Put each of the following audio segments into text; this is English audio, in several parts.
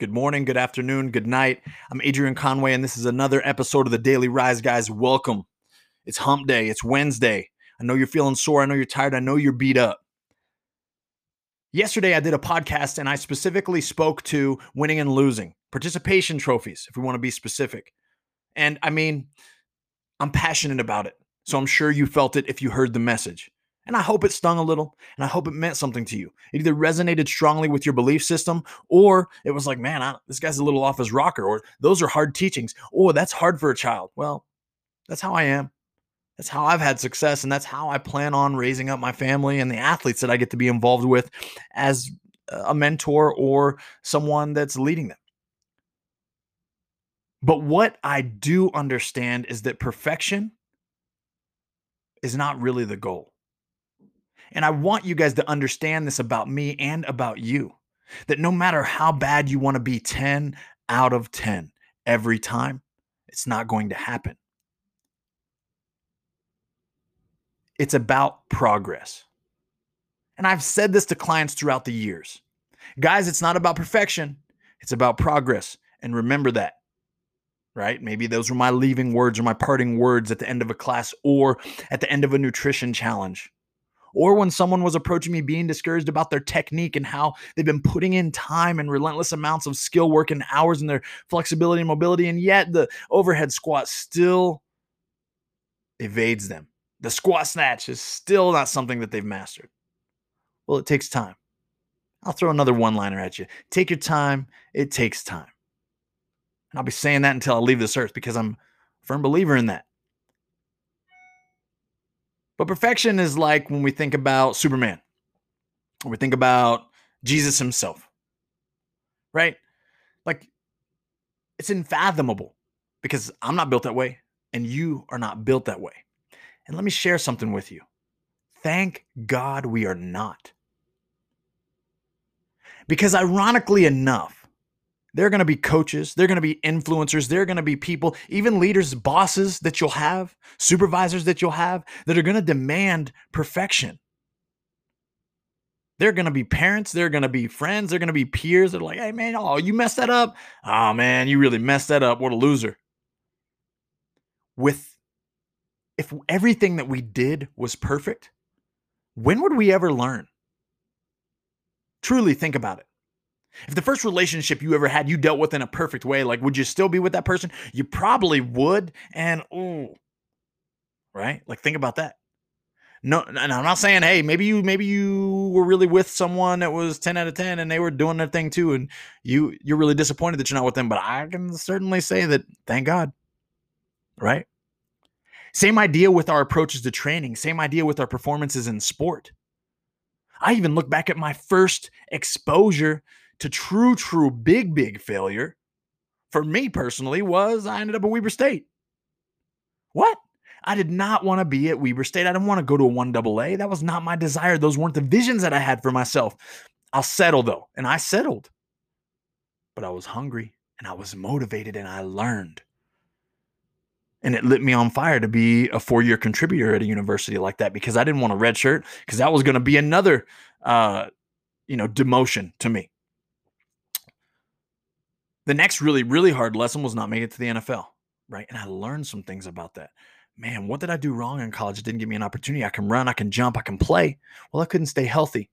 Good morning, good afternoon, good night. I'm Adrian Conway, and this is another episode of the Daily Rise, guys. Welcome. It's hump day, it's Wednesday. I know you're feeling sore. I know you're tired. I know you're beat up. Yesterday, I did a podcast and I specifically spoke to winning and losing, participation trophies, if we want to be specific. And I mean, I'm passionate about it. So I'm sure you felt it if you heard the message. And I hope it stung a little and I hope it meant something to you. It either resonated strongly with your belief system or it was like, man, I, this guy's a little off his rocker, or those are hard teachings. Oh, that's hard for a child. Well, that's how I am. That's how I've had success. And that's how I plan on raising up my family and the athletes that I get to be involved with as a mentor or someone that's leading them. But what I do understand is that perfection is not really the goal. And I want you guys to understand this about me and about you that no matter how bad you want to be 10 out of 10 every time, it's not going to happen. It's about progress. And I've said this to clients throughout the years. Guys, it's not about perfection, it's about progress. And remember that, right? Maybe those were my leaving words or my parting words at the end of a class or at the end of a nutrition challenge or when someone was approaching me being discouraged about their technique and how they've been putting in time and relentless amounts of skill work and hours in their flexibility and mobility, and yet the overhead squat still evades them. The squat snatch is still not something that they've mastered. Well, it takes time. I'll throw another one liner at you. Take your time, it takes time. And I'll be saying that until I leave this earth because I'm a firm believer in that. But perfection is like when we think about Superman, or we think about Jesus himself, right? Like it's unfathomable because I'm not built that way and you are not built that way. And let me share something with you. Thank God we are not. Because ironically enough, they're going to be coaches. They're going to be influencers. They're going to be people, even leaders, bosses that you'll have, supervisors that you'll have that are going to demand perfection. They're going to be parents. They're going to be friends. They're going to be peers. They're like, hey, man, oh, you messed that up. Oh, man, you really messed that up. What a loser. With if everything that we did was perfect, when would we ever learn? Truly think about it. If the first relationship you ever had you dealt with in a perfect way, like would you still be with that person? You probably would. And oh, right? Like think about that. No, and I'm not saying, hey, maybe you maybe you were really with someone that was 10 out of 10 and they were doing their thing too, and you you're really disappointed that you're not with them. But I can certainly say that thank God. Right? Same idea with our approaches to training, same idea with our performances in sport. I even look back at my first exposure to true, true big, big failure for me personally was I ended up at Weber State. What? I did not want to be at Weber State. I didn't want to go to a 1AA. That was not my desire. Those weren't the visions that I had for myself. I'll settle though. And I settled. But I was hungry and I was motivated and I learned. And it lit me on fire to be a four year contributor at a university like that because I didn't want a red shirt because that was going to be another, uh, you know, demotion to me. The next really, really hard lesson was not making it to the NFL, right? And I learned some things about that. Man, what did I do wrong in college? It didn't give me an opportunity. I can run, I can jump, I can play. Well, I couldn't stay healthy.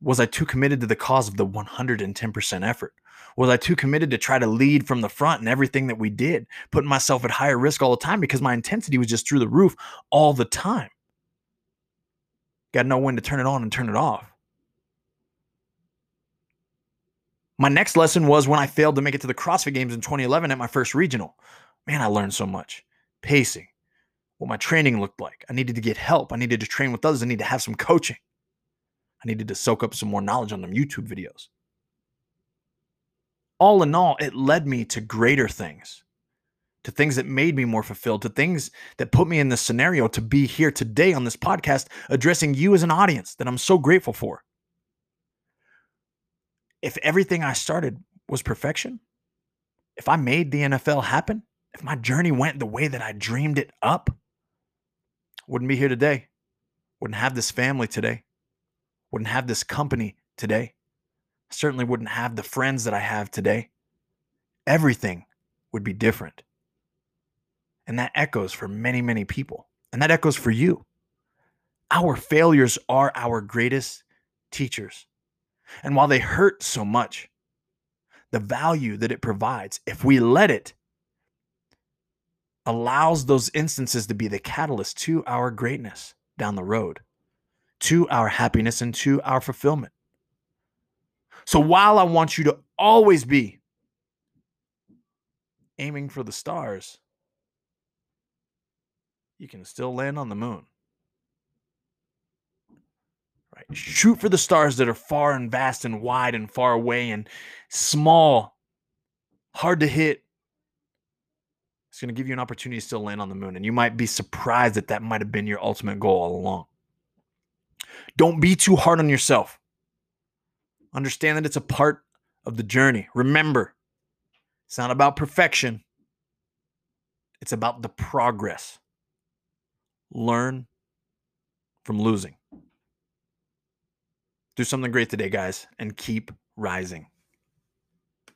Was I too committed to the cause of the 110% effort? Was I too committed to try to lead from the front and everything that we did, putting myself at higher risk all the time because my intensity was just through the roof all the time? Got to know when to turn it on and turn it off. My next lesson was when I failed to make it to the CrossFit Games in 2011 at my first regional. Man, I learned so much. Pacing, what my training looked like. I needed to get help. I needed to train with others. I needed to have some coaching. I needed to soak up some more knowledge on them YouTube videos. All in all, it led me to greater things, to things that made me more fulfilled, to things that put me in this scenario to be here today on this podcast addressing you as an audience that I'm so grateful for if everything I started was perfection, if I made the NFL happen, if my journey went the way that I dreamed it up, wouldn't be here today. Wouldn't have this family today. Wouldn't have this company today. certainly wouldn't have the friends that I have today. Everything would be different. And that echoes for many, many people. And that echoes for you. Our failures are our greatest teachers. And while they hurt so much, the value that it provides, if we let it, allows those instances to be the catalyst to our greatness down the road, to our happiness, and to our fulfillment. So while I want you to always be aiming for the stars, you can still land on the moon. Right? Shoot for the stars that are far and vast and wide and far away and small, hard to hit. It's going to give you an opportunity to still land on the moon. And you might be surprised that that might have been your ultimate goal all along. Don't be too hard on yourself. Understand that it's a part of the journey. Remember, it's not about perfection, it's about the progress. Learn from losing. Do something great today, guys, and keep rising.